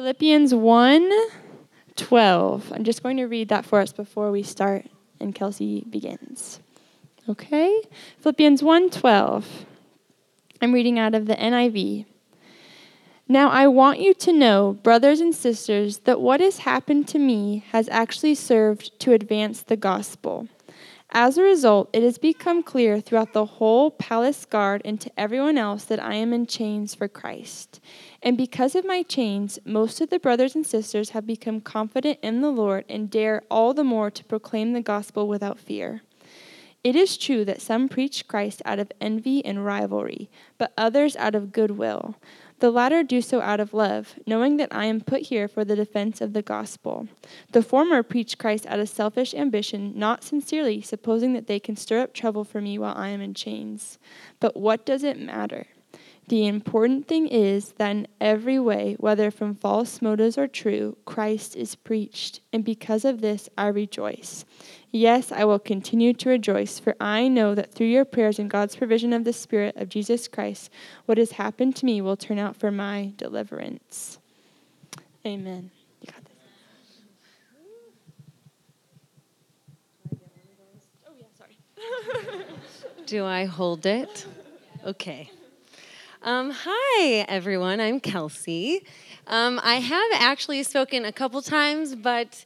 Philippians 1 12. I'm just going to read that for us before we start and Kelsey begins. Okay? Philippians 1 12. I'm reading out of the NIV. Now, I want you to know, brothers and sisters, that what has happened to me has actually served to advance the gospel. As a result, it has become clear throughout the whole palace guard and to everyone else that I am in chains for Christ. And because of my chains, most of the brothers and sisters have become confident in the Lord and dare all the more to proclaim the gospel without fear. It is true that some preach Christ out of envy and rivalry, but others out of goodwill. The latter do so out of love, knowing that I am put here for the defense of the gospel. The former preach Christ out of selfish ambition, not sincerely, supposing that they can stir up trouble for me while I am in chains. But what does it matter? The important thing is that in every way, whether from false motives or true, Christ is preached, and because of this I rejoice. Yes, I will continue to rejoice, for I know that through your prayers and God's provision of the Spirit of Jesus Christ, what has happened to me will turn out for my deliverance. Amen. Do I hold it? Okay. Um, hi, everyone. I'm Kelsey. Um, I have actually spoken a couple times, but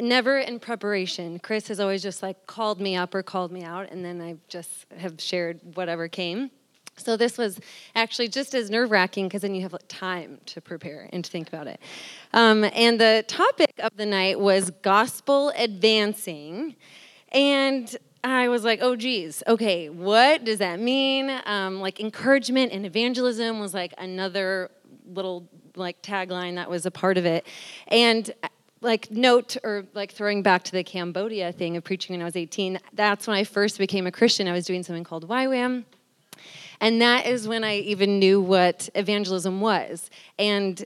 never in preparation. Chris has always just like called me up or called me out, and then I just have shared whatever came. So this was actually just as nerve wracking because then you have like, time to prepare and to think about it. Um, and the topic of the night was gospel advancing. And I was like, oh, geez, okay, what does that mean? Um, like, encouragement and evangelism was like another little like tagline that was a part of it. And like note or like throwing back to the Cambodia thing of preaching when I was 18, that's when I first became a Christian. I was doing something called YWAM. And that is when I even knew what evangelism was. And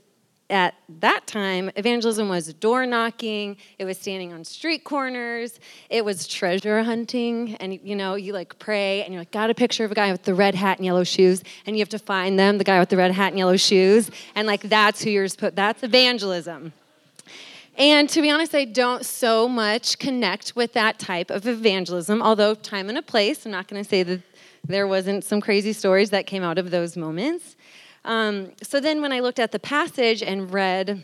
at that time, evangelism was door knocking, it was standing on street corners, it was treasure hunting, and you know, you like pray and you're like, got a picture of a guy with the red hat and yellow shoes, and you have to find them, the guy with the red hat and yellow shoes, and like that's who you're supposed that's evangelism. And to be honest, I don't so much connect with that type of evangelism, although time and a place, I'm not gonna say that there wasn't some crazy stories that came out of those moments. Um, so then, when I looked at the passage and read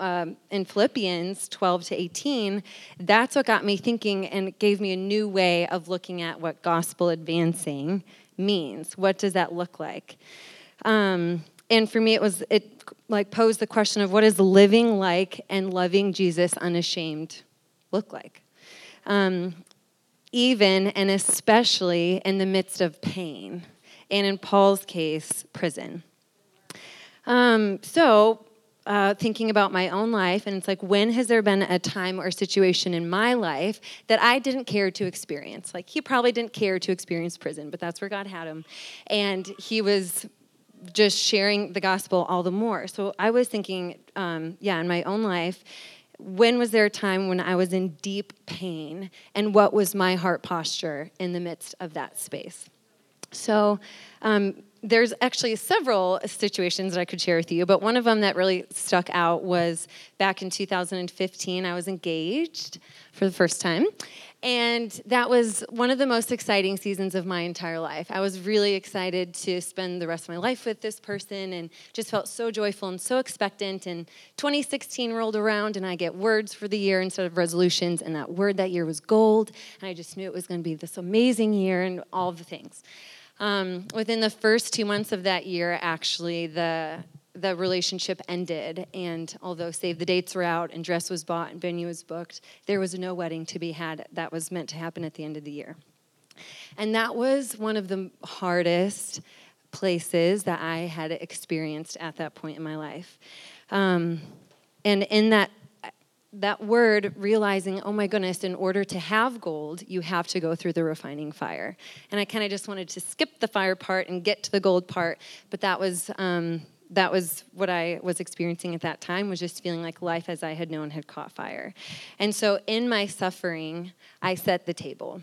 um, in Philippians 12 to 18, that's what got me thinking and gave me a new way of looking at what gospel advancing means. What does that look like? Um, and for me, it was it like posed the question of what does living like and loving Jesus unashamed look like? Um, even and especially in the midst of pain and in Paul's case, prison. Um, so, uh, thinking about my own life, and it's like, when has there been a time or situation in my life that I didn't care to experience? Like, he probably didn't care to experience prison, but that's where God had him. And he was just sharing the gospel all the more. So, I was thinking, um, yeah, in my own life, when was there a time when I was in deep pain, and what was my heart posture in the midst of that space? So um, there's actually several situations that I could share with you, but one of them that really stuck out was back in 2015. I was engaged for the first time. And that was one of the most exciting seasons of my entire life. I was really excited to spend the rest of my life with this person and just felt so joyful and so expectant. And 2016 rolled around, and I get words for the year instead of resolutions. And that word that year was gold. And I just knew it was going to be this amazing year and all the things. Um, within the first two months of that year, actually, the the relationship ended, and although save the dates were out and dress was bought and venue was booked, there was no wedding to be had that was meant to happen at the end of the year. And that was one of the hardest places that I had experienced at that point in my life. Um, and in that that word realizing, oh my goodness, in order to have gold, you have to go through the refining fire. And I kind of just wanted to skip the fire part and get to the gold part, but that was um, that was what I was experiencing at that time was just feeling like life as I had known had caught fire. And so in my suffering, I set the table.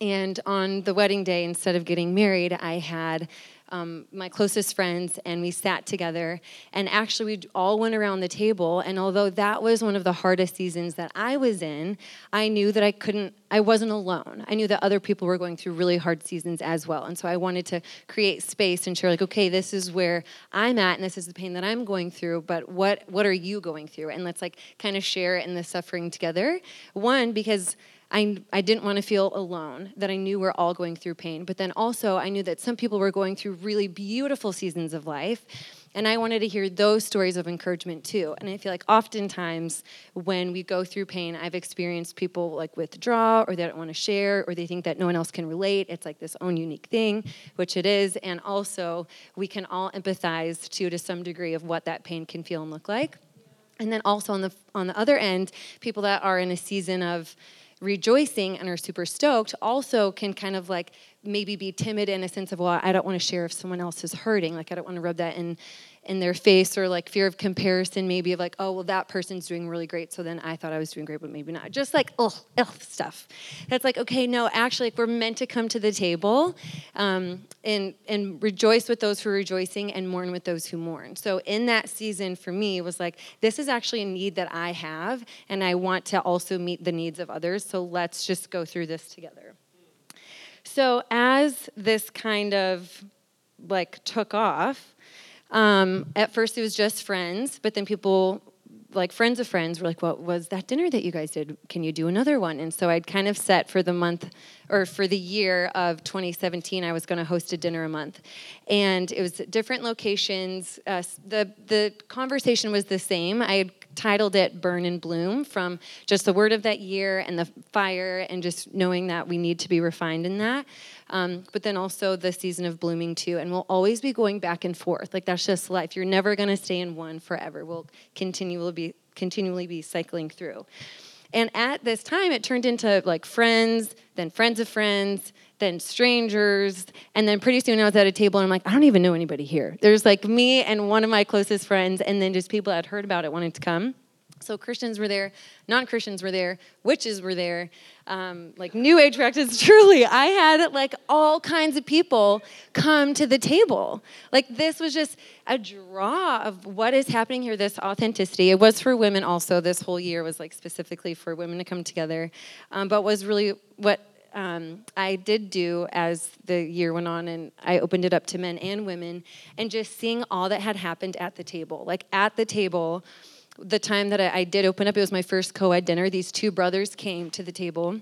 And on the wedding day, instead of getting married, I had um, my closest friends, and we sat together. And actually, we all went around the table. And although that was one of the hardest seasons that I was in, I knew that I couldn't, I wasn't alone. I knew that other people were going through really hard seasons as well. And so I wanted to create space and share, like, okay, this is where I'm at, and this is the pain that I'm going through, but what, what are you going through? And let's like kind of share in the suffering together. One, because I, I didn't want to feel alone, that I knew we're all going through pain. But then also, I knew that some people were going through really beautiful seasons of life. And I wanted to hear those stories of encouragement too. And I feel like oftentimes when we go through pain, I've experienced people like withdraw or they don't want to share or they think that no one else can relate. It's like this own unique thing, which it is. And also, we can all empathize too to some degree of what that pain can feel and look like. And then also on the on the other end, people that are in a season of rejoicing and are super stoked also can kind of like maybe be timid in a sense of well i don't want to share if someone else is hurting. Like i don't want to rub that in in their face or like fear of comparison maybe of like oh well that person's doing really great so then i thought i was doing great but maybe not. Just like ugh, ugh stuff. That's like okay no actually like we're meant to come to the table um, and and rejoice with those who are rejoicing and mourn with those who mourn. So in that season for me was like this is actually a need that i have and i want to also meet the needs of others so let's just go through this together. So as this kind of like took off um, at first, it was just friends, but then people, like friends of friends, were like, "What was that dinner that you guys did? Can you do another one?" And so I'd kind of set for the month or for the year of 2017, I was going to host a dinner a month, and it was different locations. Uh, the the conversation was the same. I had titled it Burn and Bloom from just the word of that year and the fire and just knowing that we need to be refined in that um, but then also the season of blooming too. And we'll always be going back and forth. Like that's just life. You're never going to stay in one forever. We'll continually be continually be cycling through. And at this time, it turned into like friends, then friends of friends, then strangers. And then pretty soon I was at a table and I'm like, I don't even know anybody here. There's like me and one of my closest friends, and then just people had heard about it wanted to come. So Christians were there, non-Christians were there, witches were there, um, like New Age practice. Truly, I had like all kinds of people come to the table. Like this was just a draw of what is happening here. This authenticity. It was for women also. This whole year was like specifically for women to come together, um, but was really what um, I did do as the year went on, and I opened it up to men and women, and just seeing all that had happened at the table. Like at the table, the time that I, I did open up, it was my first co ed dinner. These two brothers came to the table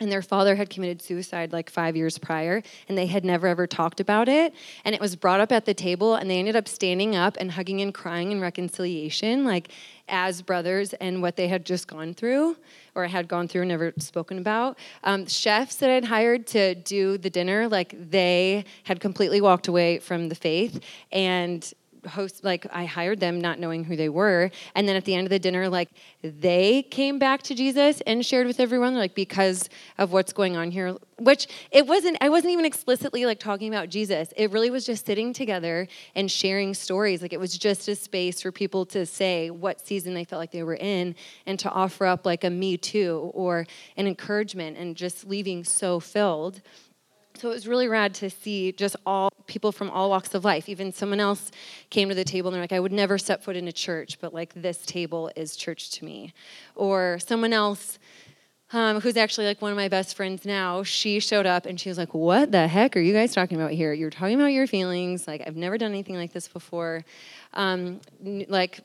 and their father had committed suicide like five years prior and they had never ever talked about it and it was brought up at the table and they ended up standing up and hugging and crying in reconciliation like as brothers and what they had just gone through or had gone through and never spoken about um, chefs that i'd hired to do the dinner like they had completely walked away from the faith and host like i hired them not knowing who they were. And then at the end of the dinner like they came back to jesus and shared with everyone like because of what's going on here which it wasn't i wasn't even explicitly like talking about jesus. It really was just sitting together and sharing stories. Like it was just a space for people to say what season they felt like they were in and to offer up like a me too or an encouragement and just leaving so filled so it was really rad to see just all people from all walks of life. Even someone else came to the table and they're like, I would never set foot in a church, but like this table is church to me. Or someone else um, who's actually like one of my best friends now, she showed up and she was like, What the heck are you guys talking about here? You're talking about your feelings. Like, I've never done anything like this before. Um, like,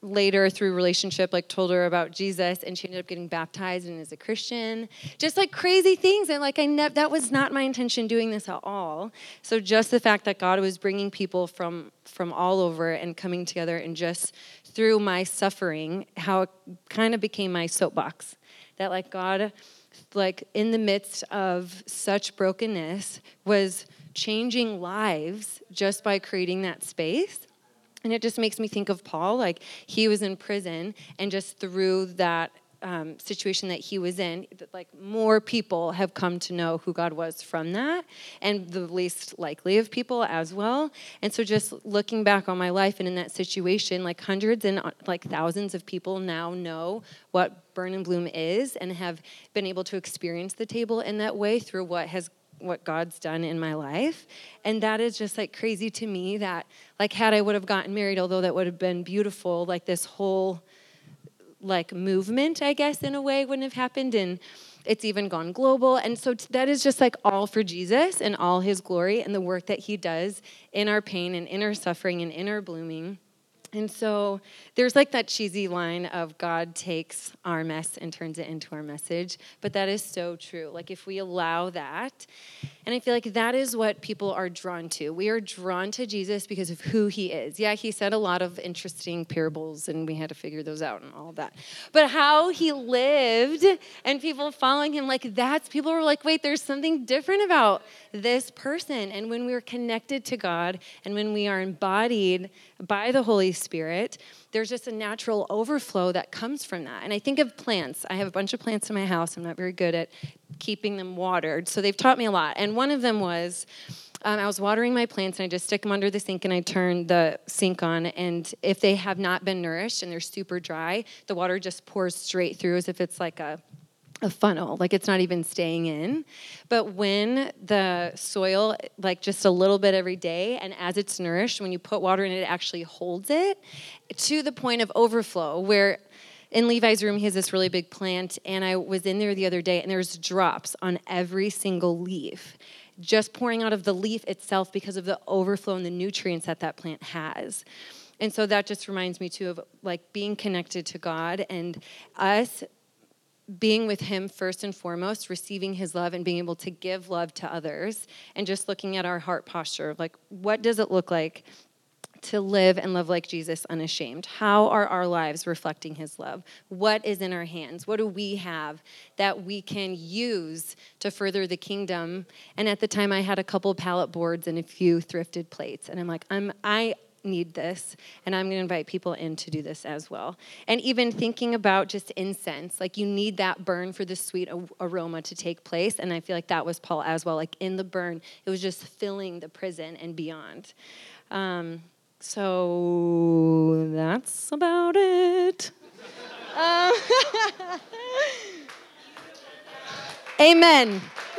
later through relationship like told her about jesus and she ended up getting baptized and is a christian. Just like crazy things and like i never that was not my intention doing this at all. So just the fact that god was bringing people from from all over and coming together and just through my suffering how it kind of became my soapbox. That like god like in the midst of such brokenness was changing lives just by creating that space and it just makes me think of Paul. Like he was in prison, and just through that um, situation that he was in, like more people have come to know who God was from that, and the least likely of people as well. And so, just looking back on my life and in that situation, like hundreds and uh, like thousands of people now know what Burn and Bloom is and have been able to experience the table in that way through what has what God's done in my life. And that is just like crazy to me that like had I would have gotten married, although that would have been beautiful, like this whole like movement, I guess, in a way wouldn't have happened. And it's even gone global. And so that is just like all for Jesus and all his glory and the work that he does in our pain and in our suffering and in our blooming. And so there's like that cheesy line of God takes our mess and turns it into our message, but that is so true. Like if we allow that, and I feel like that is what people are drawn to. We are drawn to Jesus because of who he is. Yeah, he said a lot of interesting parables and we had to figure those out and all that. But how he lived and people following him, like that's people were like, wait, there's something different about this person. And when we're connected to God and when we are embodied by the Holy Spirit, there's just a natural overflow that comes from that. And I think of plants. I have a bunch of plants in my house. I'm not very good at keeping them watered. So they've taught me a lot. And one of them was um, I was watering my plants and I just stick them under the sink and I turn the sink on. And if they have not been nourished and they're super dry, the water just pours straight through as if it's like a a funnel like it's not even staying in but when the soil like just a little bit every day and as it's nourished when you put water in it it actually holds it to the point of overflow where in Levi's room, he has this really big plant, and I was in there the other day, and there's drops on every single leaf, just pouring out of the leaf itself because of the overflow and the nutrients that that plant has. And so that just reminds me too of like being connected to God and us being with him first and foremost, receiving his love and being able to give love to others, and just looking at our heart posture like, what does it look like to live and love like Jesus unashamed? How are our lives reflecting his love? What is in our hands? What do we have that we can use to further the kingdom? And at the time I had a couple pallet boards and a few thrifted plates and I'm like, I'm I need this, and I'm going to invite people in to do this as well. And even thinking about just incense, like you need that burn for the sweet aroma to take place. And I feel like that was Paul as well. Like in the burn, it was just filling the prison and beyond. Um, so that's about it. Um, amen.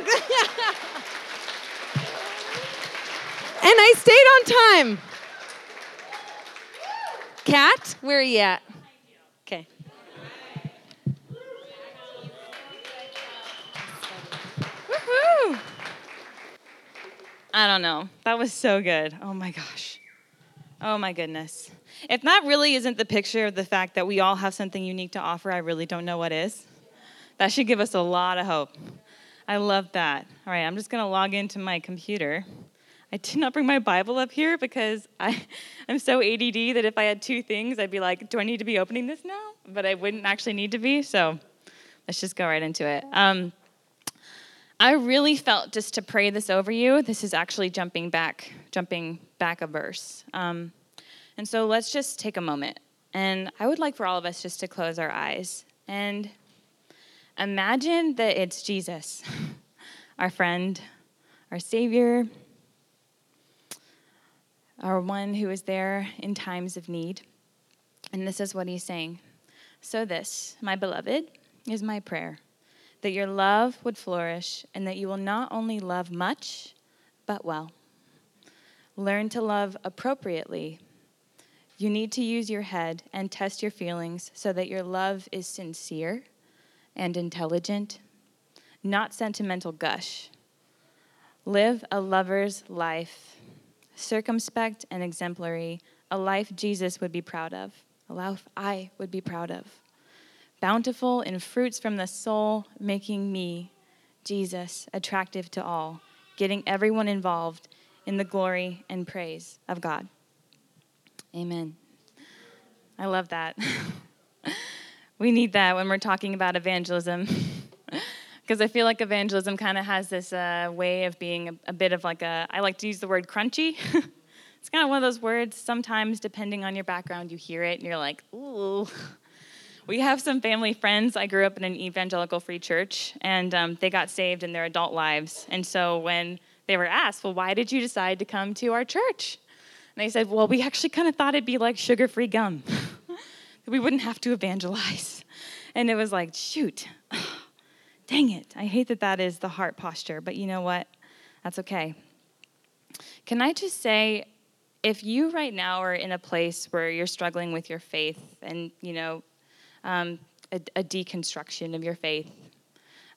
and I stayed on time. Cat, where are you at? Okay. Woohoo! I don't know. That was so good. Oh my gosh. Oh my goodness. If that really isn't the picture of the fact that we all have something unique to offer, I really don't know what is. That should give us a lot of hope. I love that. All right, I'm just going to log into my computer. I did not bring my Bible up here because I, I'm so ADD that if I had two things, I'd be like, do I need to be opening this now? But I wouldn't actually need to be. So let's just go right into it. Um, I really felt just to pray this over you. This is actually jumping back, jumping back a verse. Um, and so let's just take a moment. And I would like for all of us just to close our eyes and imagine that it's Jesus, our friend, our Savior, our one who is there in times of need. And this is what he's saying. So, this, my beloved, is my prayer that your love would flourish and that you will not only love much, but well. Learn to love appropriately. You need to use your head and test your feelings so that your love is sincere and intelligent, not sentimental gush. Live a lover's life circumspect and exemplary, a life Jesus would be proud of, a life I would be proud of. Bountiful in fruits from the soul, making me, Jesus, attractive to all, getting everyone involved in the glory and praise of God. Amen. I love that. we need that when we're talking about evangelism. because I feel like evangelism kind of has this uh, way of being a, a, bit of like a, I like to use the word crunchy. it's kind of one of those words, sometimes depending on your background, you hear it and you're like, ooh. We have some family friends. I grew up in an evangelical free church, and um, they got saved in their adult lives. And so when they were asked, well, why did you decide to come to our church? And they said, well, we actually kind of thought it'd be like sugar free gum, we wouldn't have to evangelize. And it was like, shoot dang it, I hate that that is the heart posture. But you know what? That's okay. Can I just say, if you right now are in a place where you're struggling with your faith and, you know, um, a, a, deconstruction of your faith,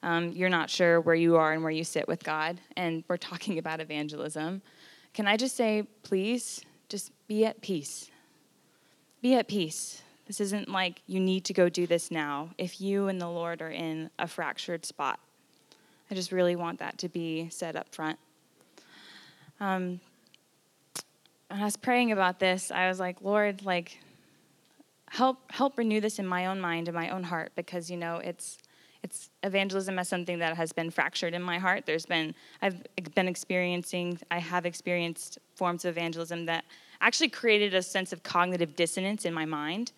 um, you're not sure where you are and where you sit with God, and we're talking about evangelism, can I just say, please, just be at peace. Be at peace. This isn't like you need to go do this now if you and the Lord are in a fractured spot. I just really want that to be said up front. Um, when I was praying about this, I was like, Lord, like, help help renew this in my own mind and my own heart because you know it's it's evangelism as something that has been fractured in my heart. There's been I've been experiencing I have experienced forms of evangelism that actually created a sense of cognitive dissonance in my mind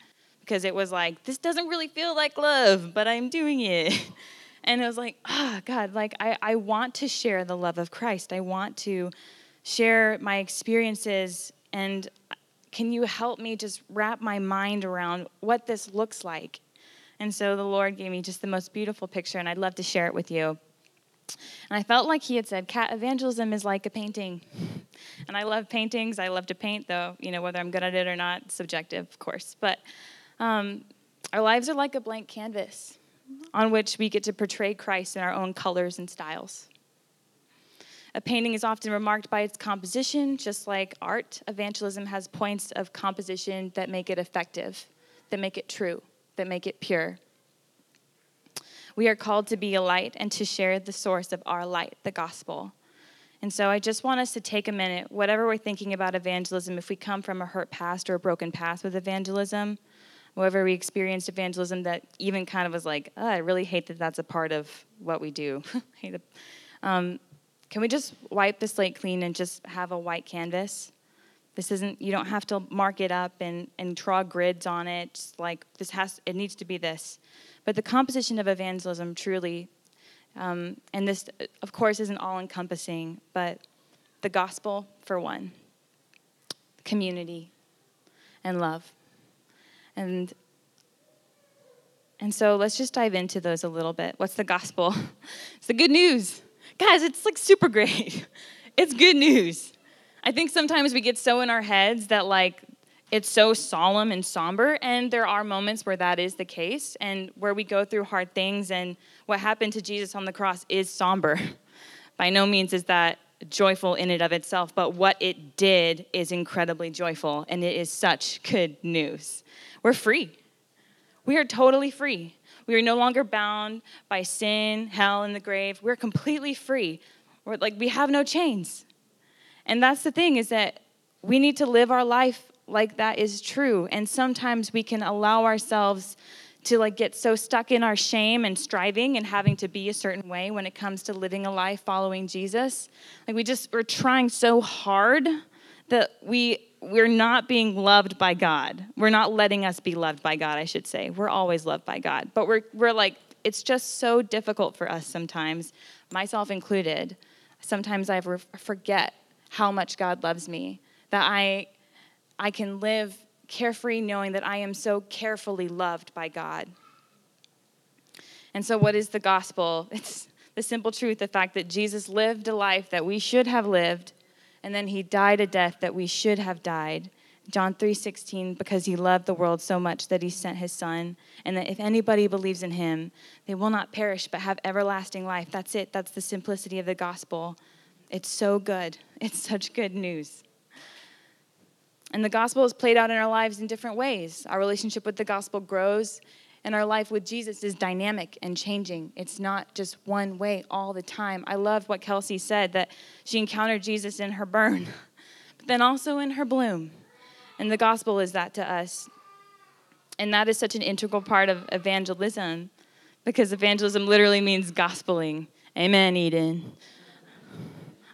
because it was like this doesn't really feel like love, but I'm doing it. And it was like, oh, God, like I, I want to share the love of Christ. I want to share my experiences. And uh, can you help me just wrap my mind around what this looks like? And so the Lord gave me just the most beautiful picture, and I'd love to share it with you. And I felt like he had said, Cat, evangelism is like a painting. And I love paintings. I love to paint, though, you know, whether I'm good at it or not, subjective, of course. But um, our lives are like a blank canvas on which we get to portray Christ in our own colors and styles. A painting is often remarked by its composition, just like art. Evangelism has points of composition that make it effective, that make it true, that make it pure. We are called to be a light and to share the source of our light, the gospel. And so I just want us to take a minute, whatever we're thinking about evangelism, if we come from a hurt past or a broken past with evangelism, whenever we experienced evangelism that even kind of was like, oh, I really hate that that's a part of what we do. um, can we just wipe the slate clean and just have a white canvas? This isn't, you don't have to mark it up and, and draw grids on it. Like, this has, it needs to be this. But the composition of evangelism truly, um, and this, of course, isn't all encompassing, but the gospel, for one, community, and love. And and so let's just dive into those a little bit. What's the gospel? It's the good news. Guys, it's like super great. It's good news. I think sometimes we get so in our heads that like it's so solemn and somber and there are moments where that is the case and where we go through hard things and what happened to Jesus on the cross is somber. By no means is that joyful in and of itself, but what it did is incredibly joyful and it is such good news. We're free. We are totally free. We are no longer bound by sin, hell, and the grave. We're completely free. We're like we have no chains. And that's the thing is that we need to live our life like that is true. And sometimes we can allow ourselves to like get so stuck in our shame and striving and having to be a certain way when it comes to living a life following Jesus. Like we just we're trying so hard that we we're not being loved by God. We're not letting us be loved by God, I should say. We're always loved by God. But we're, we're like, it's just so difficult for us sometimes, myself included. Sometimes I forget how much God loves me, that I, I can live carefree knowing that I am so carefully loved by God. And so, what is the gospel? It's the simple truth the fact that Jesus lived a life that we should have lived and then he died a death that we should have died. John 3:16 because he loved the world so much that he sent his son and that if anybody believes in him they will not perish but have everlasting life. That's it. That's the simplicity of the gospel. It's so good. It's such good news. And the gospel is played out in our lives in different ways. Our relationship with the gospel grows and our life with Jesus is dynamic and changing. It's not just one way all the time. I love what Kelsey said that she encountered Jesus in her burn, but then also in her bloom. And the gospel is that to us. And that is such an integral part of evangelism because evangelism literally means gospeling. Amen, Eden.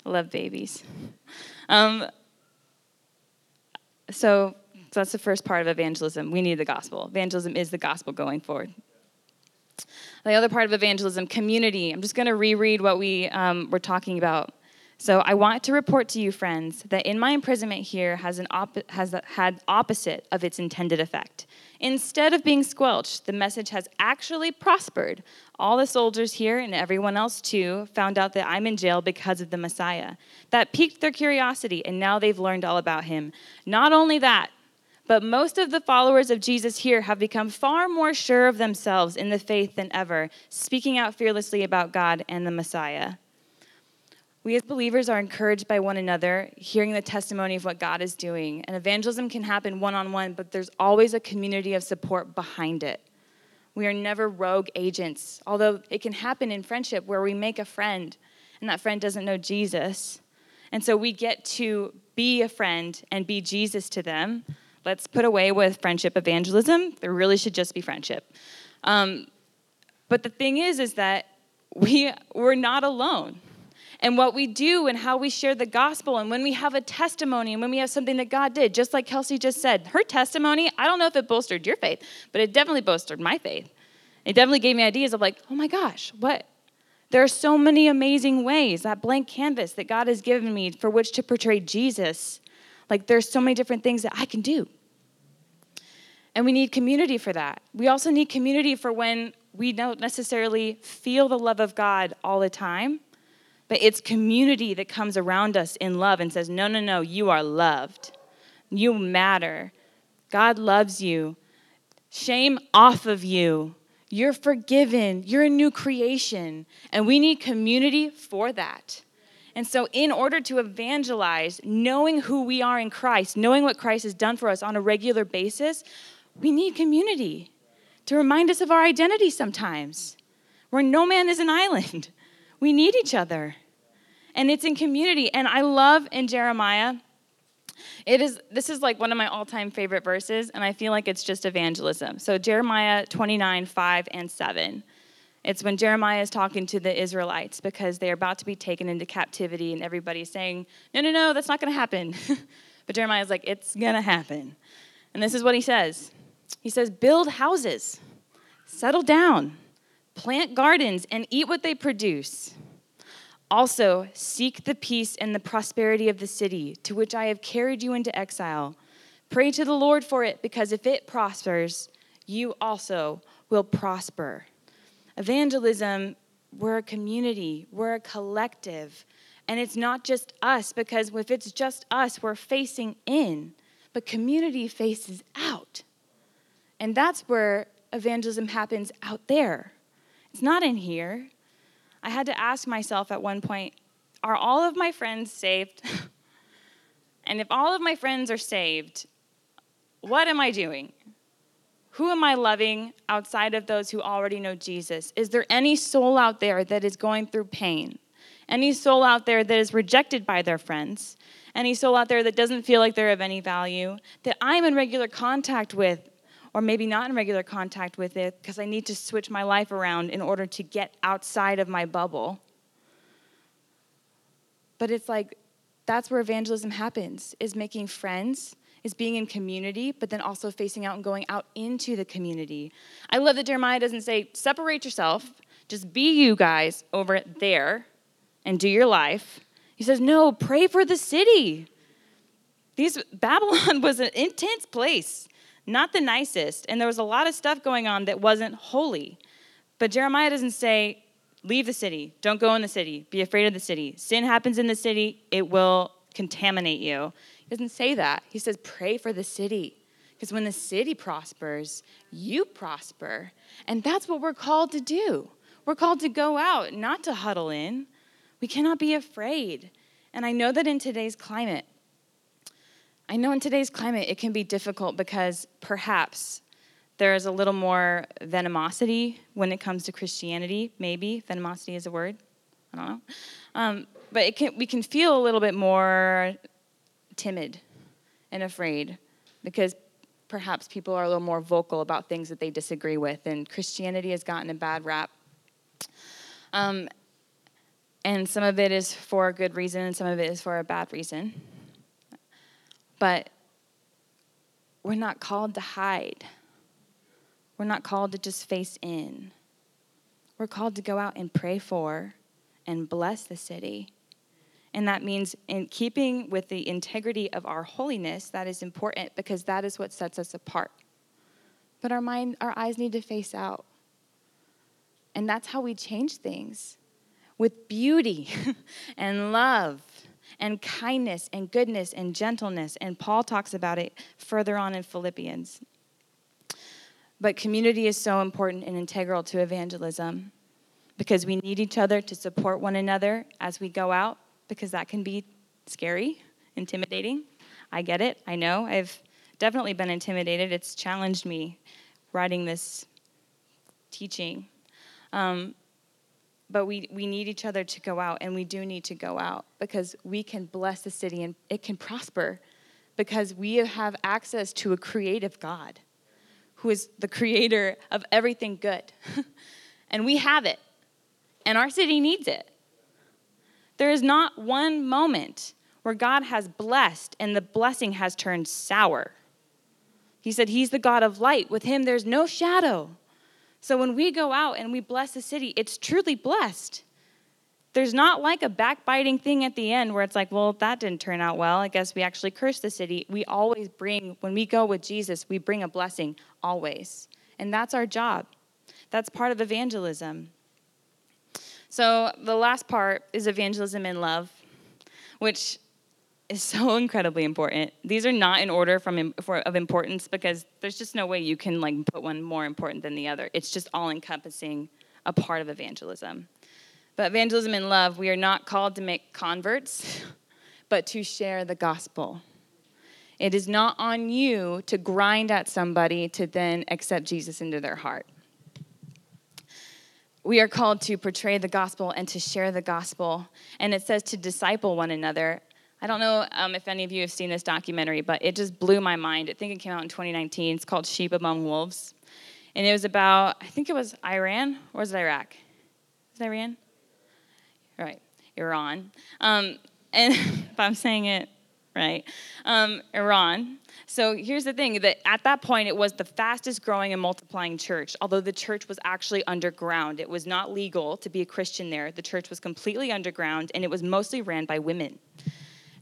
I love babies. Um, so, so that's the first part of evangelism. We need the gospel. Evangelism is the gospel going forward. The other part of evangelism, community. I'm just going to reread what we um, were talking about. So I want to report to you, friends, that in my imprisonment here has, an op- has had opposite of its intended effect. Instead of being squelched, the message has actually prospered. All the soldiers here and everyone else too found out that I'm in jail because of the Messiah. That piqued their curiosity, and now they've learned all about him. Not only that, but most of the followers of Jesus here have become far more sure of themselves in the faith than ever, speaking out fearlessly about God and the Messiah. We as believers are encouraged by one another, hearing the testimony of what God is doing. And evangelism can happen one on one, but there's always a community of support behind it. We are never rogue agents, although it can happen in friendship where we make a friend and that friend doesn't know Jesus. And so we get to be a friend and be Jesus to them. Let's put away with friendship evangelism. There really should just be friendship. Um, but the thing is, is that we, we're not alone and what we do and how we share the gospel and when we have a testimony and when we have something that God did, just like Kelsey just said, her testimony, I don't know if it bolstered your faith, but it definitely bolstered my faith. It definitely gave me ideas of like, oh my gosh, what? There are so many amazing ways, that blank canvas that God has given me for which to portray Jesus. Like there's so many different things that I can do. And we need community for that. We also need community for when we don't necessarily feel the love of God all the time but it's community that comes around us in love and says, No, no, no, you are loved. You matter. God loves you. Shame off of you. You're forgiven. You're a new creation. And we need community for that. And so, in order to evangelize, knowing who we are in Christ, knowing what Christ has done for us on a regular basis, we need community to remind us of our identity sometimes, where no man is an island. We need each other and it's in community. And I love in Jeremiah, it is this is like one of my all-time favorite verses, and I feel like it's just evangelism. So Jeremiah 29, 5 and 7. It's when Jeremiah is talking to the Israelites because they are about to be taken into captivity, and everybody's saying, No, no, no, that's not gonna happen. but Jeremiah is like, It's gonna happen. And this is what he says. He says, Build houses, settle down, plant gardens, and eat what they produce. Also, seek the peace and the prosperity of the city to which I have carried you into exile. Pray to the Lord for it, because if it prospers, you also will prosper. Evangelism, we're a community, we're a collective. And it's not just us, because if it's just us, we're facing in, but community faces out. And that's where evangelism happens out there. It's not in here. I had to ask myself at one point are all of my friends saved? and if all of my friends are saved, what am I doing? Who am I loving outside of those who already know Jesus? Is there any soul out there that is going through pain? Any soul out there that is rejected by their friends? Any soul out there that doesn't feel like they're of any value? That I'm in regular contact with or maybe not in regular contact with it because I need to switch my life around in order to get outside of my bubble. But it's like that's where evangelism happens is making friends is being in community but then also facing out and going out into the community. I love that jeremiah doesn't say separate yourself. Just be you guys over there and do your life. He says no pray for the city. These babylon was an intense place not the nicest, and there was a lot of stuff going on that wasn't holy. But Jeremiah doesn't say, leave the city, don't go in the city, be afraid of the city. Sin happens in the city, it will contaminate you. He doesn't say that. He says, pray for the city. Because when the city prospers, you prosper. And that's what we're called to do. We're called to go out, not to huddle in. We cannot be afraid. And I know that in today's climate, I know in today's climate it can be difficult because perhaps there is a little more venomosity when it comes to Christianity. Maybe venomosity is a word. I don't know. Um, but can, we can feel a little bit more timid and afraid because perhaps people are a little more vocal about things that they disagree with, and Christianity has gotten a bad rap. Um, and some of it is for a good reason, and some of it is for a bad reason. But we're not called to hide. We're not called to just face in. We're called to go out and pray for and bless the city And that means in keeping with the integrity of our holiness, that is important because that is what sets us apart. But our mind, our eyes need to face out. And that's how we change things with beauty and love and kindness and goodness and gentleness. And Paul talks about it further on in Philippians. But community is so important and integral to evangelism because we need each other to support one another as we go out, because that can be scary, intimidating. I get it, I know. I've definitely been intimidated. It's challenged me writing this teaching. Um, but we, we need each other to go out, and we do need to go out because we can bless the city and it can prosper because we have access to a creative God who is the creator of everything good. and we have it, and our city needs it. There is not one moment where God has blessed and the blessing has turned sour. He said, He's the God of light. With Him, there's no shadow. So when we go out and we bless the city, it's truly blessed. There's not like a backbiting thing at the end where it's like, well, that didn't turn out well. I guess we actually cursed the city. We always bring, when we go with Jesus, we bring a blessing, always. And that's our job. That's part of evangelism. So the last part is evangelism in love, which is so incredibly important. These are not in order from for, of importance because there's just no way you can like put one more important than the other. It's just all encompassing a part of evangelism. But evangelism in love, we are not called to make converts, but to share the gospel. It is not on you to grind at somebody to then accept Jesus into their heart. We are called to portray the gospel and to share the gospel. And it says to disciple one another. I don't know um, if any of you have seen this documentary, but it just blew my mind. I think it came out in 2019. It's called Sheep Among Wolves. And it was about, I think it was Iran, or was it Iraq? Is it Iran? Right, Iran. Um, and if I'm saying it right, um, Iran. So here's the thing that at that point it was the fastest growing and multiplying church, although the church was actually underground. It was not legal to be a Christian there. The church was completely underground and it was mostly ran by women.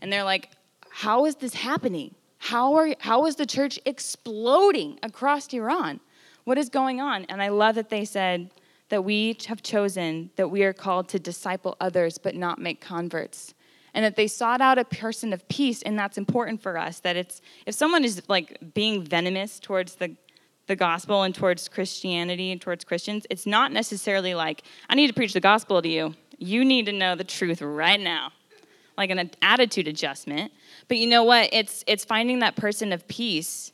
And they're like, how is this happening? How, are, how is the church exploding across Iran? What is going on? And I love that they said that we have chosen that we are called to disciple others but not make converts. And that they sought out a person of peace, and that's important for us. That it's if someone is like being venomous towards the the gospel and towards Christianity and towards Christians, it's not necessarily like, I need to preach the gospel to you. You need to know the truth right now like an attitude adjustment. But you know what? It's it's finding that person of peace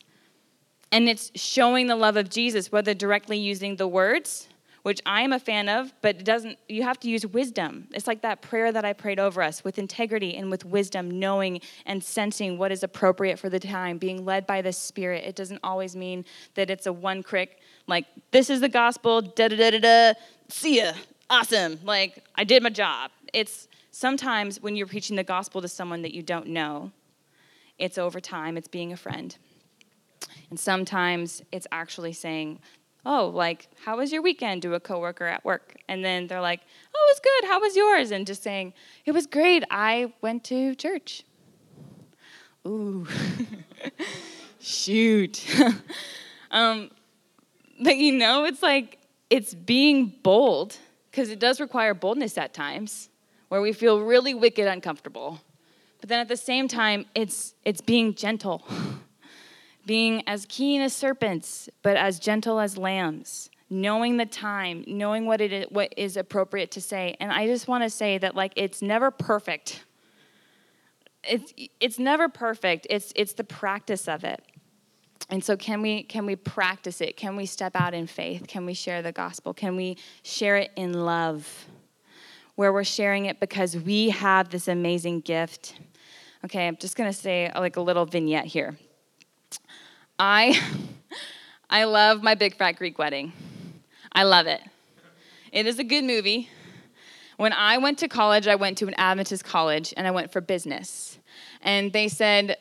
and it's showing the love of Jesus whether directly using the words, which I am a fan of, but it doesn't you have to use wisdom. It's like that prayer that I prayed over us with integrity and with wisdom, knowing and sensing what is appropriate for the time, being led by the spirit. It doesn't always mean that it's a one crick like this is the gospel, da da da da da. See ya. Awesome. Like I did my job. It's Sometimes when you're preaching the gospel to someone that you don't know, it's over time, it's being a friend. And sometimes it's actually saying, Oh, like, how was your weekend to a coworker at work? And then they're like, Oh, it was good. How was yours? And just saying, It was great. I went to church. Ooh, shoot. um, but you know, it's like, it's being bold because it does require boldness at times where we feel really wicked uncomfortable. But then at the same time, it's, it's being gentle, being as keen as serpents, but as gentle as lambs, knowing the time, knowing what, it is, what is appropriate to say. And I just want to say that, like, it's never perfect. It's, it's never perfect. It's, it's the practice of it. And so can we can we practice it? Can we step out in faith? Can we share the gospel? Can we share it in love? Where we're sharing it because we have this amazing gift. Okay, I'm just to say uh, like a little vignette here. I I love my Big Fat Greek Wedding. I love it. It is a good movie. When I went to college, I went to an Adventist college and I went for business. And they said,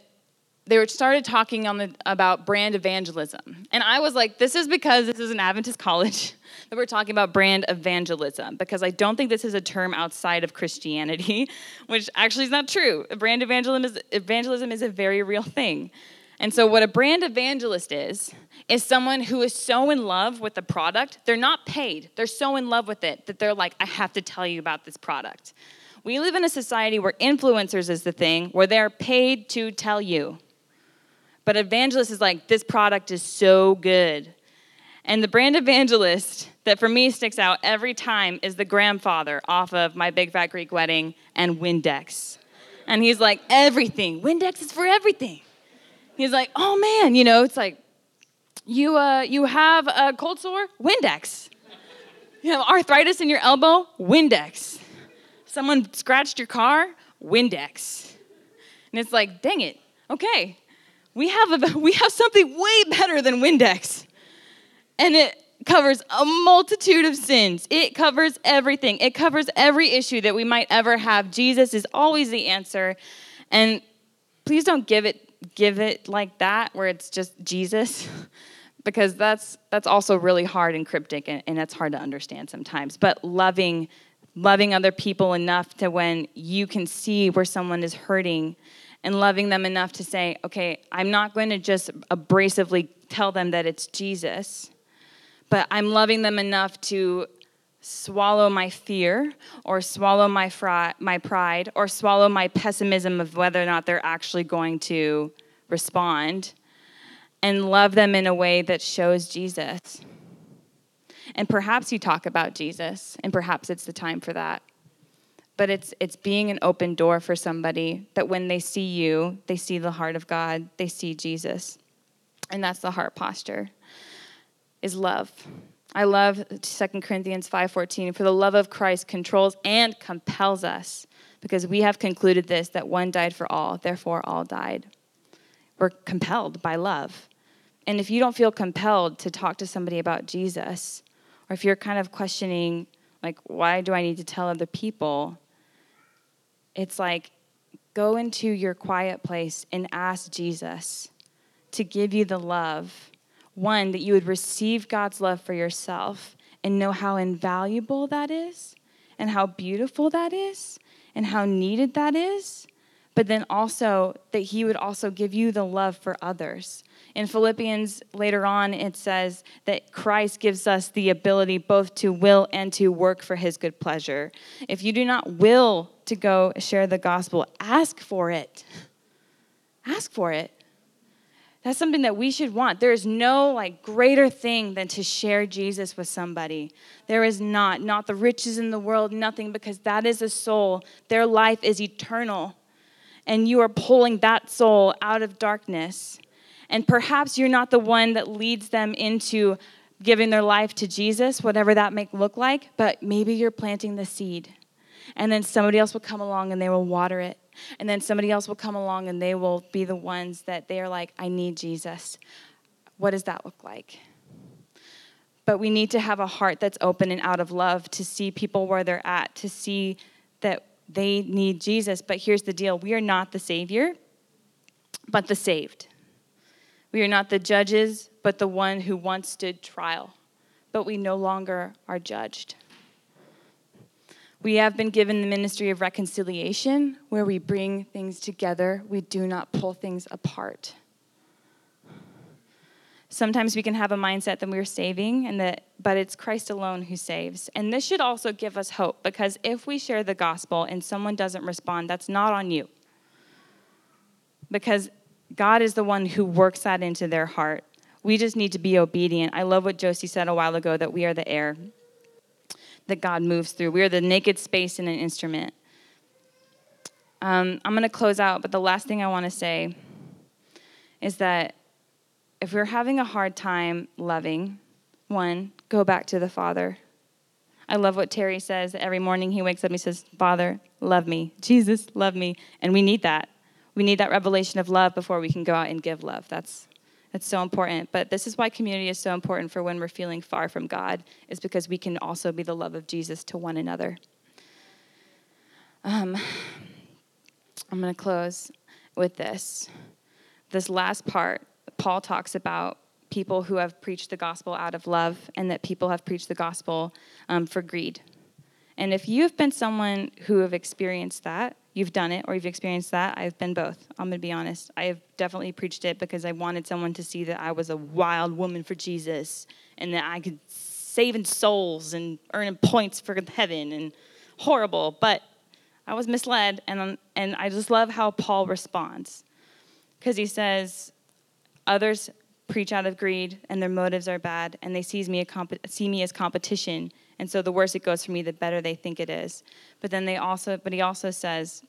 they were started talking on the, about brand evangelism. And I was like, this is because this is an Adventist college that we're talking about brand evangelism, because I don't think this is a term outside of Christianity, which actually is not true. Brand evangelism is, evangelism is a very real thing. And so, what a brand evangelist is, is someone who is so in love with the product, they're not paid, they're so in love with it that they're like, I have to tell you about this product. We live in a society where influencers is the thing, where they're paid to tell you. But evangelist is like, this product is so good. And the brand evangelist that for me sticks out every time is the grandfather off of My Big Fat Greek Wedding and Windex. And he's like, everything. Windex is for everything. He's like, oh man, you know, it's like, you, uh, you have a cold sore? Windex. You have arthritis in your elbow? Windex. Someone scratched your car? Windex. And it's like, dang it, okay, we have, a, we have something way better than Windex. And it covers a multitude of sins. It covers everything. It covers every issue that we might ever have. Jesus is always the answer. And please don't give it give it like that where it's just Jesus because that's that's also really hard and cryptic and, and that's hard to understand sometimes. But loving loving other people enough to when you can see where someone is hurting and loving them enough to say, okay, I'm not going to just abrasively tell them that it's Jesus, but I'm loving them enough to swallow my fear or swallow my, fri- my pride or swallow my pessimism of whether or not they're actually going to respond and love them in a way that shows Jesus. And perhaps you talk about Jesus, and perhaps it's the time for that but it's it's being an open door for somebody that when they see you they see the heart of god they see jesus. And that's the heart posture is love. I love 2 corinthians 5.14 for the love of christ controls and compels us because we have concluded this that one died for all therefore all died. We're compelled by love. And if you don't feel compelled to talk to somebody about jesus or if you're kind of questioning like why do i need to tell other people it's like go into your quiet place and ask Jesus to give you the love. One, that you would receive God's love for yourself and know how invaluable that is and how beautiful that is and how needed that is. But then also that He would also give you the love for others. In Philippians, later on, it says that Christ gives us the ability both to will and to work for his good pleasure. If you do not will to go share the gospel, ask for it. Ask for it. That's something that we should want. There is no like greater thing than to share Jesus with somebody. There is not, not the riches in the world, nothing, because that is a soul. Their life is eternal. And you are pulling that soul out of darkness and perhaps you're not the one that leads them into giving their life to Jesus, whatever that may look like, but maybe you're planting the seed. And then somebody else will come along and they will water it. And then somebody else will come along and they will be the ones that they are like, I need Jesus. What does that look like? But we need to have a heart that's open and out of love to see people where they're at, to see that they need Jesus. But here's the deal we are not the Savior, but the saved. We are not the judges, but the one who once stood trial, but we no longer are judged. We have been given the ministry of reconciliation, where we bring things together, we do not pull things apart. Sometimes we can have a mindset that we're saving, and that, but it's Christ alone who saves. And this should also give us hope because if we share the gospel and someone doesn't respond, that's not on you. Because God is the one who works that into their heart. We just need to be obedient. I love what Josie said a while ago that we are the air that God moves through. We are the naked space in an instrument. Um, I'm going to close out, but the last thing I want to say is that if we're having a hard time loving, one, go back to the Father. I love what Terry says. Every morning he wakes up, and he says, Father, love me. Jesus, love me. And we need that. We need that revelation of love before we can go out and give love. That's that's so important. But this is why community is so important for when we're feeling far from God, is because we can also be the love of Jesus to one another. Um, I'm going to close with this. this last part, Paul talks about people who have preached the gospel out of love and that people have preached the gospel um, for greed. And if you've been someone who have experienced that, you've done it or you've experienced that, I've been both. I'm going to be honest. I have definitely preached it because I wanted someone to see that I was a wild woman for Jesus and that I could saving souls and earning points for heaven and horrible. But I was misled, and, and I just love how Paul responds because he says, Others preach out of greed and their motives are bad, and they sees me comp- see me as competition. And so the worse it goes for me, the better they think it is. But then they also, but he also says,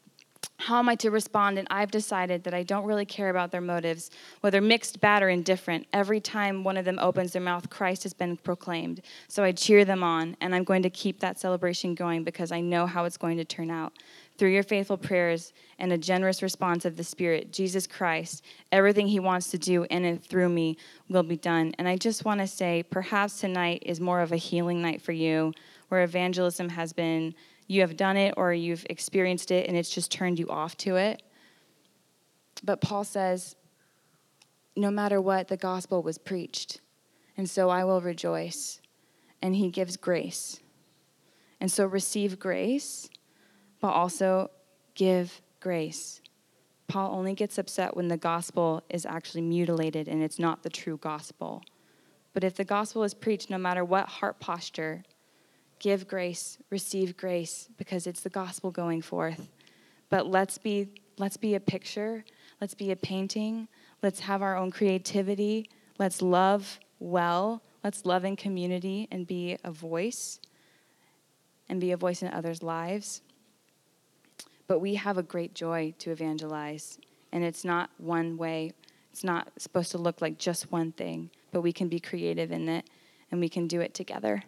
how am I to respond? And I've decided that I don't really care about their motives, whether mixed, bad, or indifferent. Every time one of them opens their mouth, Christ has been proclaimed. So I cheer them on, and I'm going to keep that celebration going because I know how it's going to turn out. Through your faithful prayers and a generous response of the Spirit, Jesus Christ, everything He wants to do in and through me will be done. And I just want to say, perhaps tonight is more of a healing night for you, where evangelism has been you have done it or you've experienced it and it's just turned you off to it. But Paul says, no matter what, the gospel was preached. And so I will rejoice. And he gives grace. And so receive grace, but also give grace. Paul only gets upset when the gospel is actually mutilated and it's not the true gospel. But if the gospel is preached, no matter what heart posture, give grace, receive grace, because it's the gospel going forth. But let's be let's be a picture, let's be a painting, let's have our own creativity, let's love well, let's love in community and be a voice and be a voice in others' lives. But we have a great joy to evangelize, and it's not one way. It's not supposed to look like just one thing, but we can be creative in it and we can do it together.